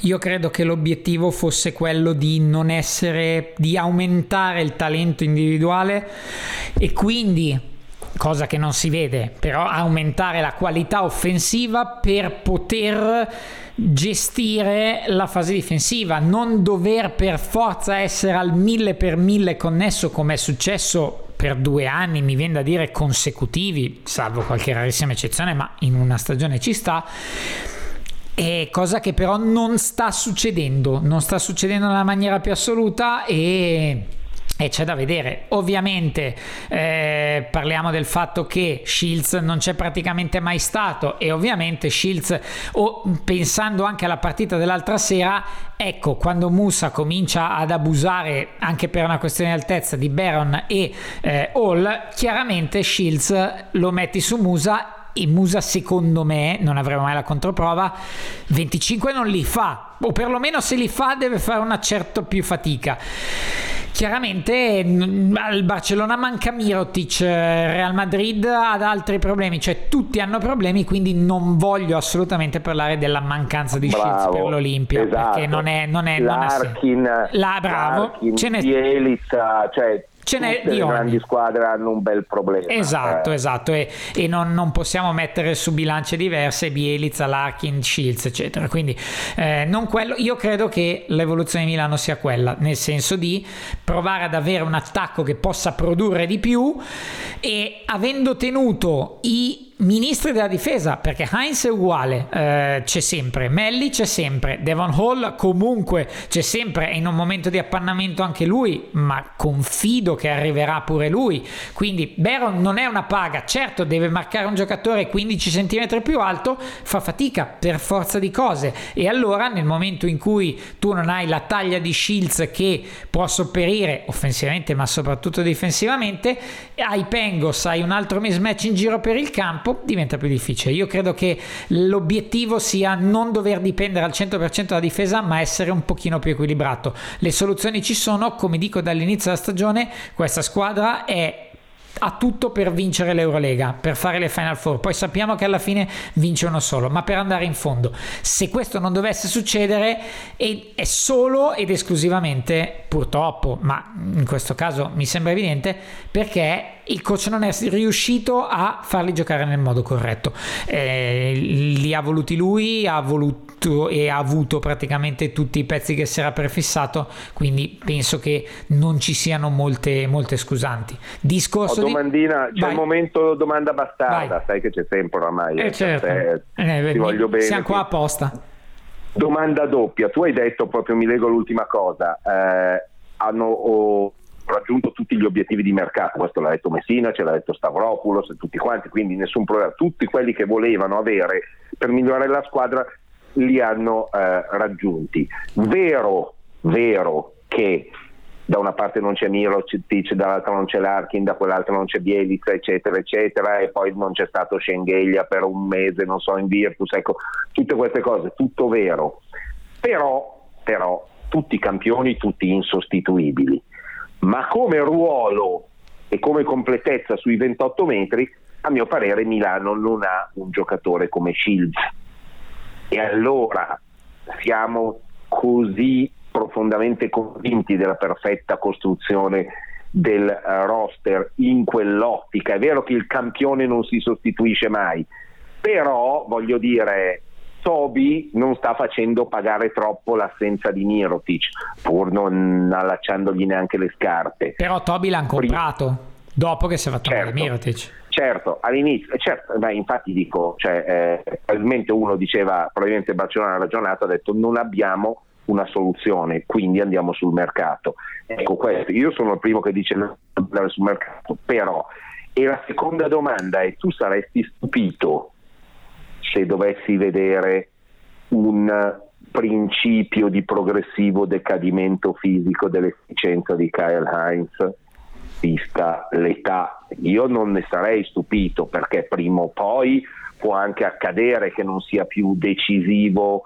Io credo che l'obiettivo fosse quello di non essere, di aumentare il talento individuale e quindi cosa che non si vede, però aumentare la qualità offensiva per poter gestire la fase difensiva, non dover per forza essere al mille per mille connesso come è successo per due anni, mi viene da dire consecutivi, salvo qualche rarissima eccezione, ma in una stagione ci sta. E cosa che però non sta succedendo, non sta succedendo nella maniera più assoluta e e c'è da vedere. Ovviamente eh, parliamo del fatto che Shields non c'è praticamente mai stato e ovviamente Shields, o pensando anche alla partita dell'altra sera, ecco, quando Musa comincia ad abusare anche per una questione di altezza di Baron e eh, Hall, chiaramente Shields lo metti su Musa e Musa secondo me, non avremo mai la controprova, 25 non li fa, o perlomeno se li fa deve fare una certa più fatica. Chiaramente al Barcellona manca Mirotic, Real Madrid ha altri problemi, cioè tutti hanno problemi, quindi non voglio assolutamente parlare della mancanza di Shields per l'Olimpia, esatto. perché non è... Non è L'Arkin, non è la, bravo, Larkin, ce n'è... Bielitsa, cioè ce n'è di le ogni. grandi squadre hanno un bel problema. Esatto, eh. esatto, e, e non, non possiamo mettere su bilance diverse Bielitsa, Larkin, Shields, eccetera. Quindi eh, non quello, io credo che l'evoluzione di Milano sia quella, nel senso di provare ad avere un attacco che possa produrre di più e avendo tenuto i ministri della difesa perché Heinz è uguale eh, c'è sempre Melli c'è sempre Devon Hall comunque c'è sempre è in un momento di appannamento anche lui ma confido che arriverà pure lui. Quindi Baron non è una paga certo deve marcare un giocatore 15 cm più alto fa fatica per forza di cose. E allora nel momento in cui tu non hai la taglia di Shields che può sopperire offensivamente ma soprattutto difensivamente hai Pengos hai un altro mismatch in giro per il campo diventa più difficile. Io credo che l'obiettivo sia non dover dipendere al 100% dalla difesa, ma essere un pochino più equilibrato. Le soluzioni ci sono, come dico dall'inizio della stagione, questa squadra è ha tutto per vincere l'Eurolega, per fare le Final Four. Poi sappiamo che alla fine vince uno solo, ma per andare in fondo. Se questo non dovesse succedere, è solo ed esclusivamente, purtroppo, ma in questo caso mi sembra evidente, perché il coach non è riuscito a farli giocare nel modo corretto. Eh, li ha voluti lui, ha voluto e ha avuto praticamente tutti i pezzi che si era prefissato, quindi penso che non ci siano molte, molte scusanti. Discorso domandina, di... c'è il momento domanda bastarda, sai che c'è sempre oramai. Eh, certo. eh, eh, ti voglio bene. Siamo qua apposta. Domanda doppia, tu hai detto proprio, mi leggo l'ultima cosa, eh, hanno... Oh, raggiunto tutti gli obiettivi di mercato, questo l'ha detto Messina, ce l'ha detto Stavropoulos e tutti quanti, quindi nessun problema, tutti quelli che volevano avere per migliorare la squadra li hanno eh, raggiunti. Vero, vero che da una parte non c'è Mirotic, dall'altra non c'è Larkin, da quell'altra non c'è Bielica, eccetera, eccetera, e poi non c'è stato Schengelia per un mese, non so, in Virtus, ecco, tutte queste cose, tutto vero. Però, però, tutti campioni, tutti insostituibili, ma come ruolo e come completezza sui 28 metri, a mio parere Milano non ha un giocatore come Shields. E allora siamo così profondamente convinti della perfetta costruzione del uh, roster in quell'ottica. È vero che il campione non si sostituisce mai, però voglio dire, Toby non sta facendo pagare troppo l'assenza di Mirotic, pur non allacciandogli neanche le scarpe. Però Toby l'ha comprato dopo che si è fatto certo, Mirotic. Certo, all'inizio, certo, beh, infatti dico, cioè, eh, probabilmente uno diceva, probabilmente Barcellona ha ragionato, ha detto non abbiamo una soluzione, quindi andiamo sul mercato. Ecco questo, io sono il primo che dice non andare sul mercato, però e la seconda domanda è tu saresti stupito se dovessi vedere un principio di progressivo decadimento fisico dell'efficienza di Kyle Heinz vista l'età. Io non ne sarei stupito perché prima o poi può anche accadere che non sia più decisivo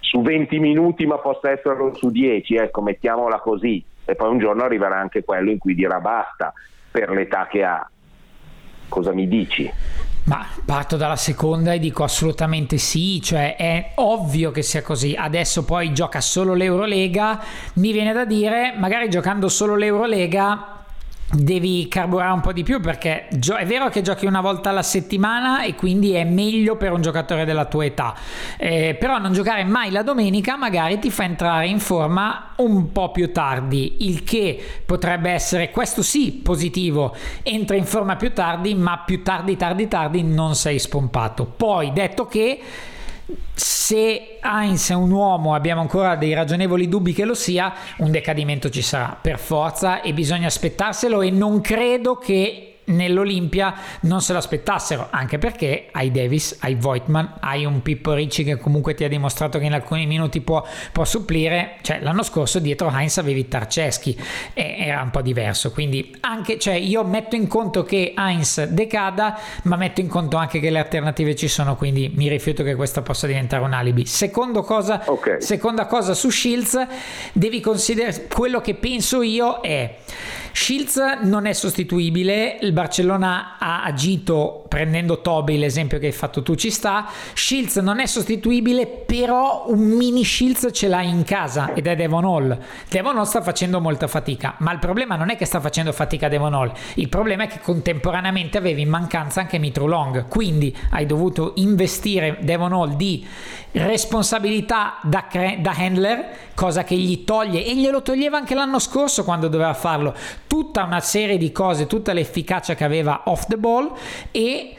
su 20 minuti ma possa esserlo su 10, ecco, mettiamola così. E poi un giorno arriverà anche quello in cui dirà basta per l'età che ha. Cosa mi dici? Ma parto dalla seconda e dico assolutamente sì, cioè è ovvio che sia così. Adesso poi gioca solo l'Eurolega, mi viene da dire, magari giocando solo l'Eurolega devi carburare un po' di più perché è vero che giochi una volta alla settimana e quindi è meglio per un giocatore della tua età. Eh, però non giocare mai la domenica magari ti fa entrare in forma un po' più tardi il che potrebbe essere questo sì positivo. Entra in forma più tardi ma più tardi tardi tardi non sei spompato. Poi detto che se Heinz è un uomo, abbiamo ancora dei ragionevoli dubbi che lo sia, un decadimento ci sarà per forza e bisogna aspettarselo e non credo che nell'Olimpia non se lo aspettassero, anche perché hai Davis, hai Voigtman, hai un Pippo Ricci che comunque ti ha dimostrato che in alcuni minuti può, può supplire, cioè l'anno scorso dietro Heinz avevi Tarceschi e era un po' diverso, quindi anche, cioè io metto in conto che Heinz decada, ma metto in conto anche che le alternative ci sono, quindi mi rifiuto che questa possa diventare un alibi. Secondo cosa, okay. Seconda cosa su Shields, devi considerare quello che penso io è Shields non è sostituibile, il Barcellona ha agito prendendo Toby, l'esempio che hai fatto tu ci sta, Shields non è sostituibile, però un mini Shields ce l'ha in casa ed è Devon Hall. Devon Hall sta facendo molta fatica, ma il problema non è che sta facendo fatica Devon Hall, il problema è che contemporaneamente avevi in mancanza anche Mitro Long, quindi hai dovuto investire Devon Hall di responsabilità da, da handler, cosa che gli toglie e glielo toglieva anche l'anno scorso quando doveva farlo tutta una serie di cose, tutta l'efficacia che aveva off the ball e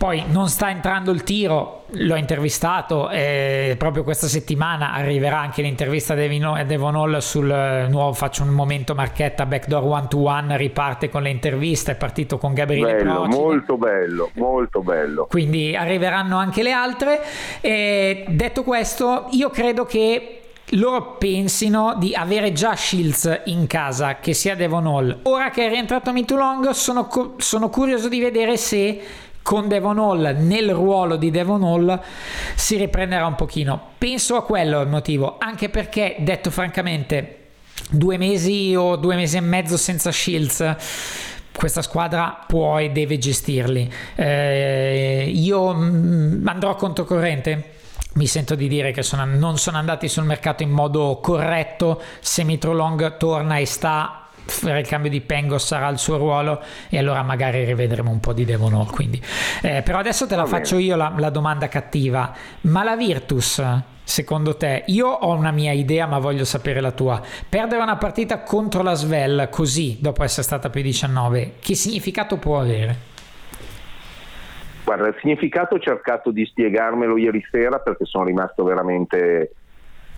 poi non sta entrando il tiro, l'ho intervistato eh, proprio questa settimana arriverà anche l'intervista a Devon Hall sul nuovo faccio un momento marchetta backdoor one to one riparte con le interviste è partito con Gabriele bello, Procida. molto bello molto bello quindi arriveranno anche le altre e detto questo io credo che loro pensino di avere già Shields in casa, che sia Devon Hall. Ora che è rientrato Mitulong, sono, sono curioso di vedere se con Devon Hall nel ruolo di Devon Hall si riprenderà un pochino. Penso a quello il motivo, anche perché, detto francamente, due mesi o due mesi e mezzo senza Shields questa squadra può e deve gestirli. Eh, io mm, andrò controcorrente mi sento di dire che sono, non sono andati sul mercato in modo corretto. Se Mitrolong torna e sta per il cambio di Pengos sarà il suo ruolo e allora magari rivedremo un po' di Devon Hall quindi. Eh, però adesso te la faccio io la, la, domanda cattiva ma la Virtus secondo te io ho una mia idea ma voglio sapere la tua perdere una partita contro la Svel così dopo essere stata più 19 che significato può avere? Guarda, il significato ho cercato di spiegarmelo ieri sera perché sono rimasto veramente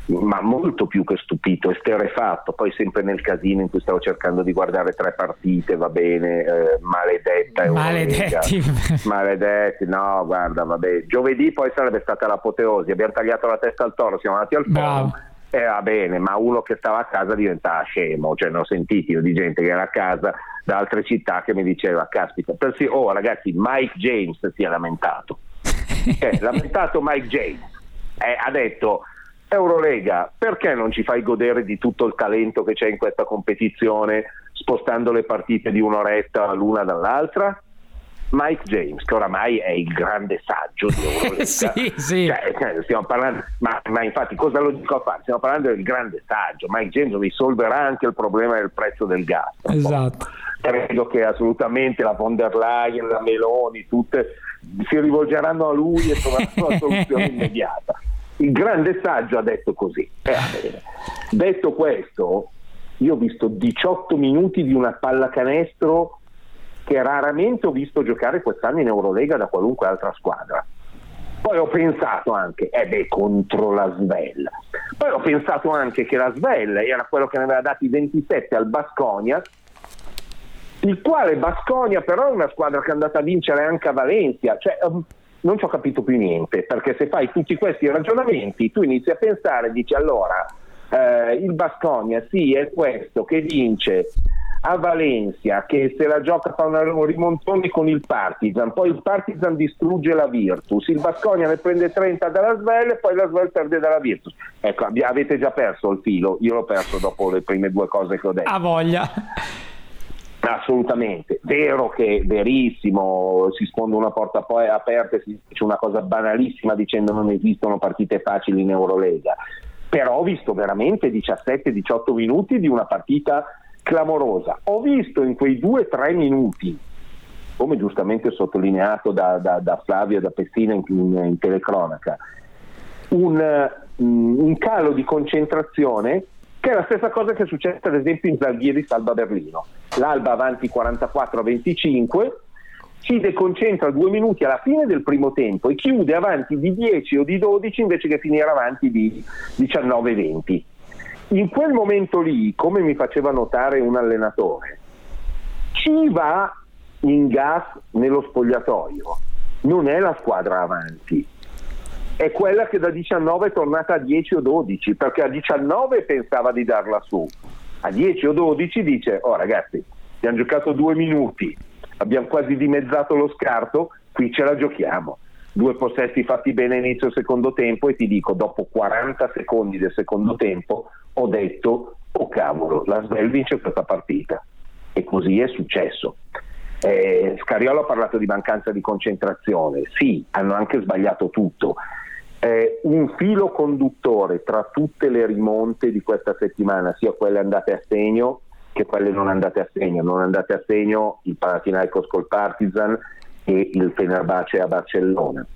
ma molto più che stupito, esterefatto, poi sempre nel casino in cui stavo cercando di guardare tre partite, va bene, eh, maledetta Maledetti. maledetti, no guarda vabbè, giovedì poi sarebbe stata l'apoteosi, abbiamo tagliato la testa al toro, siamo andati al Bravo. e va bene, ma uno che stava a casa diventava scemo, cioè ne ho sentiti io di gente che era a casa da altre città che mi diceva, caspita, persi- oh ragazzi, Mike James si è lamentato, eh, lamentato Mike James, Eh, ha detto Eurolega, perché non ci fai godere di tutto il talento che c'è in questa competizione spostando le partite di un'oretta l'una dall'altra? Mike James, che oramai è il grande saggio di Eurolega. Sì, sì. Cioè, eh, stiamo parlando, ma, ma infatti cosa lo dico a fare? Stiamo parlando del grande saggio. Mike James risolverà anche il problema del prezzo del gas. Esatto. Credo che assolutamente la von der Leyen, la Meloni, tutte si rivolgeranno a lui e troveranno la soluzione immediata. Il grande saggio ha detto così. Eh, detto questo, io ho visto 18 minuti di una pallacanestro che raramente ho visto giocare quest'anno in Eurolega da qualunque altra squadra. Poi ho pensato anche, eh beh, contro la Svel. Poi ho pensato anche che la Svel era quello che ne aveva dati 27 al Basconia, il quale Basconia però è una squadra che è andata a vincere anche a Valencia. Cioè, ehm, non ci ho capito più niente, perché se fai tutti questi ragionamenti, tu inizi a pensare dici allora, eh, il Basconia sì è questo che vince a Valencia che se la gioca fa un rimontone con il Partizan, poi il Partizan distrugge la Virtus, il Basconia ne prende 30 dalla Svel e poi la Svel perde dalla Virtus. Ecco, avete già perso il filo, io l'ho perso dopo le prime due cose che ho detto. Ha voglia. Assolutamente, vero che verissimo, si sponda una porta poi aperta e si dice una cosa banalissima dicendo non esistono partite facili in Eurolega, però ho visto veramente 17-18 minuti di una partita clamorosa. Ho visto in quei 2-3 minuti, come giustamente sottolineato da, da- da Flavio e da Pessina in, in- in telecronaca, un, mm, un calo di concentrazione che è la stessa cosa che è successa ad esempio in Zalgiris Alba Berlino. L'Alba avanti 44 a 25, si deconcentra due minuti alla fine del primo tempo e chiude avanti di 10 o di 12 invece che finire avanti di 19-20. In quel momento lì, come mi faceva notare un allenatore, chi va in gas nello spogliatoio non è la squadra avanti, è quella che da 19 è tornata a 10 o 12, perché a 19 pensava di darla su, a 10 o 12 dice, oh ragazzi, abbiamo giocato due minuti, abbiamo quasi dimezzato lo scarto, qui ce la giochiamo. Due possessi fatti bene inizio secondo tempo e ti dico, dopo 40 secondi del secondo tempo ho detto, oh cavolo, la Svel vince questa partita. E così è successo. Eh, Scariolo ha parlato di mancanza di concentrazione, sì, hanno anche sbagliato tutto. Eh, un filo conduttore tra tutte le rimonte di questa settimana, sia quelle andate a segno che quelle non andate a segno. Non andate a segno il Panathinaikos col Partizan e il Fenerbahce a Barcellona.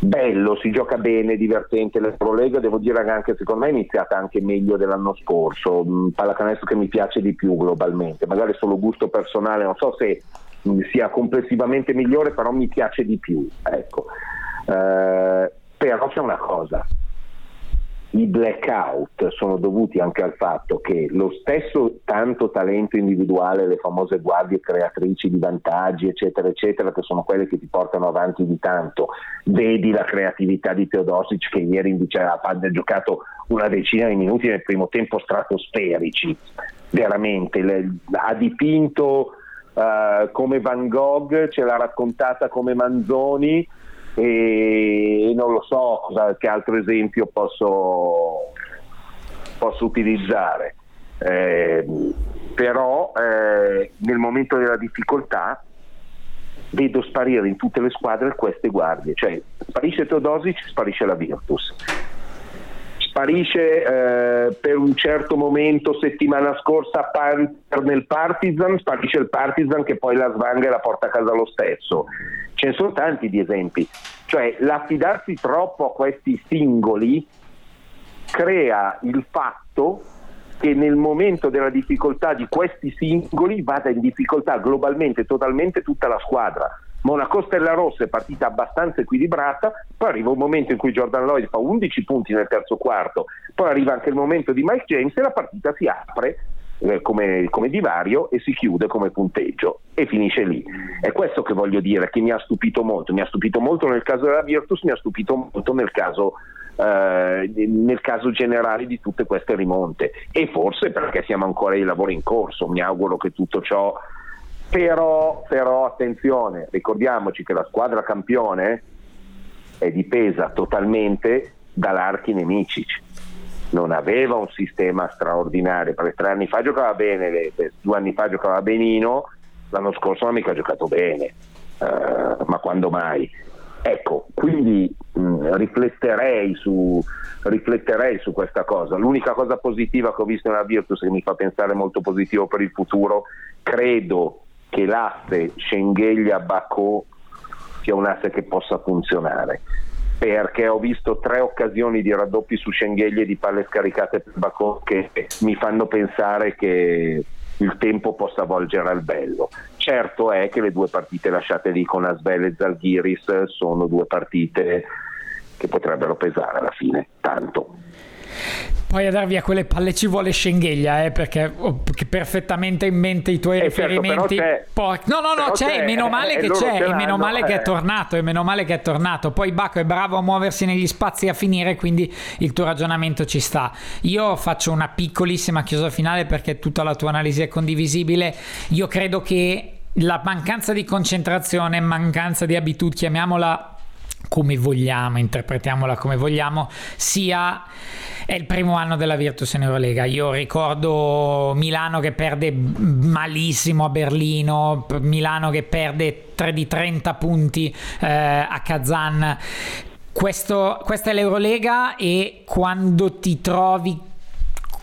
Bello, si gioca bene, divertente l'Eurolega, devo dire che anche secondo me è iniziata anche meglio dell'anno scorso, pallacanestro che mi piace di più globalmente, magari solo gusto personale, non so se sia complessivamente migliore, però mi piace di più. Ecco. Eh, però c'è una cosa, i blackout sono dovuti anche al fatto che lo stesso tanto talento individuale, le famose guardie creatrici di vantaggi, eccetera, eccetera, che sono quelle che ti portano avanti di tanto. Vedi la creatività di Teodosic che ieri invece ha giocato una decina di minuti nel primo tempo stratosferici, veramente. Le- ha dipinto eh, come Van Gogh, ce l'ha raccontata come Manzoni e, non lo so cosa- che altro esempio posso, posso utilizzare. Eh, però eh, nel momento della difficoltà vedo sparire in tutte le squadre queste guardie, cioè sparisce Teodosic, sparisce la Virtus. Sparisce eh, per un certo momento settimana scorsa Panther nel Partizan, sparisce il Partizan che poi la svanga e la porta a casa lo stesso. Ce ne sono tanti di esempi. Cioè l'affidarsi troppo a questi singoli crea il fatto che nel momento della difficoltà di questi singoli vada in difficoltà globalmente, totalmente tutta la squadra. Monaco Stella Rossa è partita abbastanza equilibrata, poi arriva un momento in cui Jordan Lloyd fa 11 punti nel terzo quarto, poi arriva anche il momento di Mike James e la partita si apre eh, come, come, divario e si chiude come punteggio e finisce lì. È questo che voglio dire, che mi ha stupito molto, mi ha stupito molto nel caso della Virtus, mi ha stupito molto nel caso, eh, nel caso generale di tutte queste rimonte e forse perché siamo ancora ai lavori in corso, mi auguro che tutto ciò però, però attenzione, ricordiamoci che la squadra campione è dipesa totalmente dall'archi nemici. Non aveva un sistema straordinario, perché tre anni fa giocava bene, due anni fa giocava benino, l'anno scorso non mica ha giocato bene, uh, ma quando mai? Ecco, quindi mh, rifletterei, su, rifletterei, su, questa cosa. L'unica cosa positiva che ho visto nella Virtus che mi fa pensare molto positivo per il futuro, credo che l'asse Schengelia-Bacò sia un asse che possa funzionare perché ho visto tre occasioni di raddoppi su Schengelia e di palle scaricate per Bacò che mi fanno pensare che il tempo possa volgere al bello. Certo è che le due partite lasciate lì con Asvel e Zalgiris sono due partite che potrebbero pesare alla fine, tanto. Poi a dar via quelle palle ci vuole Schengelia, eh, perché ho perfettamente in mente i tuoi eh riferimenti. Certo, Poi, no, no, no, c'è, c'è, meno male che c'è, e meno male eh. che è eh. tornato, e meno male che è tornato. Poi Baco è bravo a muoversi negli spazi e a finire, quindi il tuo ragionamento ci sta. Io faccio una piccolissima chiusa finale perché tutta la tua analisi è condivisibile. Io credo che la mancanza di concentrazione, mancanza di abitudini, chiamiamola come vogliamo, interpretiamola come vogliamo, sia è il primo anno della Virtus in Eurolega. Io ricordo Milano che perde malissimo a Berlino, Milano che perde 3 di 30 punti eh, a Kazan. Questo, questa è l'Eurolega e quando ti trovi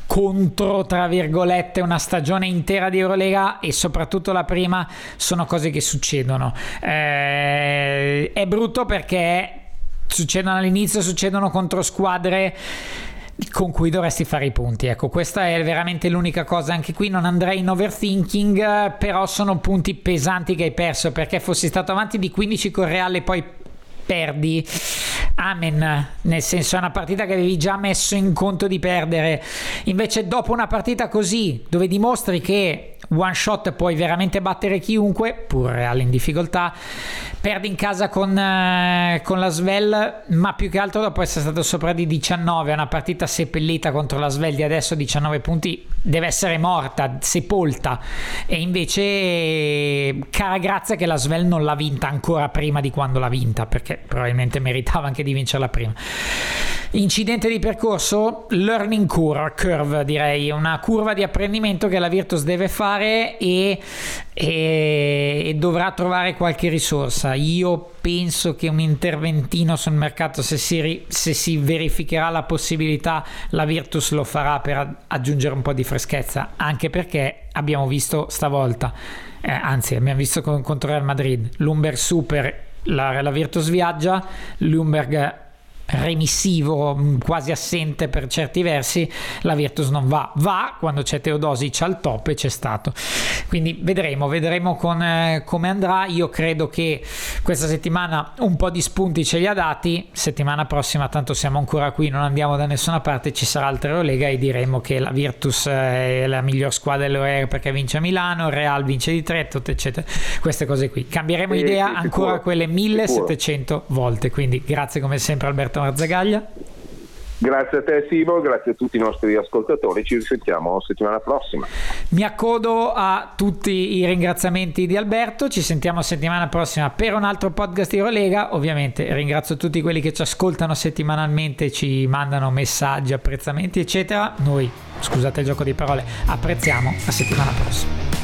contro, tra virgolette, una stagione intera di Eurolega e soprattutto la prima sono cose che succedono. Eh, è brutto perché succedono all'inizio, succedono contro squadre con cui dovresti fare i punti. Ecco, questa è veramente l'unica cosa. Anche qui non andrei in overthinking, però sono punti pesanti che hai perso perché fossi stato avanti di 15 con Reale poi perdi, amen, nel senso è una partita che avevi già messo in conto di perdere. Invece dopo una partita così, dove dimostri che one shot puoi veramente battere chiunque, pur Real in difficoltà, perdi in casa con, eh, con, la Svel, ma più che altro dopo essere stato sopra di 19, una partita seppellita contro la Svel di adesso 19 punti, deve essere morta, sepolta. E invece cara grazia che la Svel non l'ha vinta ancora prima di quando l'ha vinta, perché probabilmente meritava anche di vincerla prima. Incidente di percorso, learning curve, curve direi, una curva di apprendimento che la Virtus deve fare e, e, e, dovrà trovare qualche risorsa. Io penso che un interventino sul mercato, se si, se si verificherà la possibilità, la Virtus lo farà per aggiungere un po' di freschezza, anche perché abbiamo visto stavolta, eh, anzi abbiamo visto con, contro Real Madrid, l'Umber Super, la, la Virtus viaggia, l'Umberg remissivo, quasi assente per certi versi, la Virtus non va. Va quando c'è Teodosic al top e c'è stato. Quindi vedremo, vedremo con, eh, come andrà. Io credo che questa settimana un po' di spunti ce li ha dati. Settimana prossima, tanto siamo ancora qui, non andiamo da nessuna parte, ci sarà altra Eurolega e diremo che la Virtus è la miglior squadra dell'Eurolega perché vince a Milano, Real vince di tre, eccetera. Queste cose qui. Cambieremo sì, idea ancora quelle 1700 sicuro. volte. Quindi grazie come sempre Alberto Marzagaglia. Grazie a te Simo, grazie a tutti i nostri ascoltatori, ci risentiamo settimana prossima. Mi accodo a tutti i ringraziamenti di Alberto, ci sentiamo settimana prossima per un altro podcast di Eurolega, ovviamente ringrazio tutti quelli che ci ascoltano settimanalmente, ci mandano messaggi, apprezzamenti eccetera, noi scusate il gioco di parole, apprezziamo, a settimana prossima.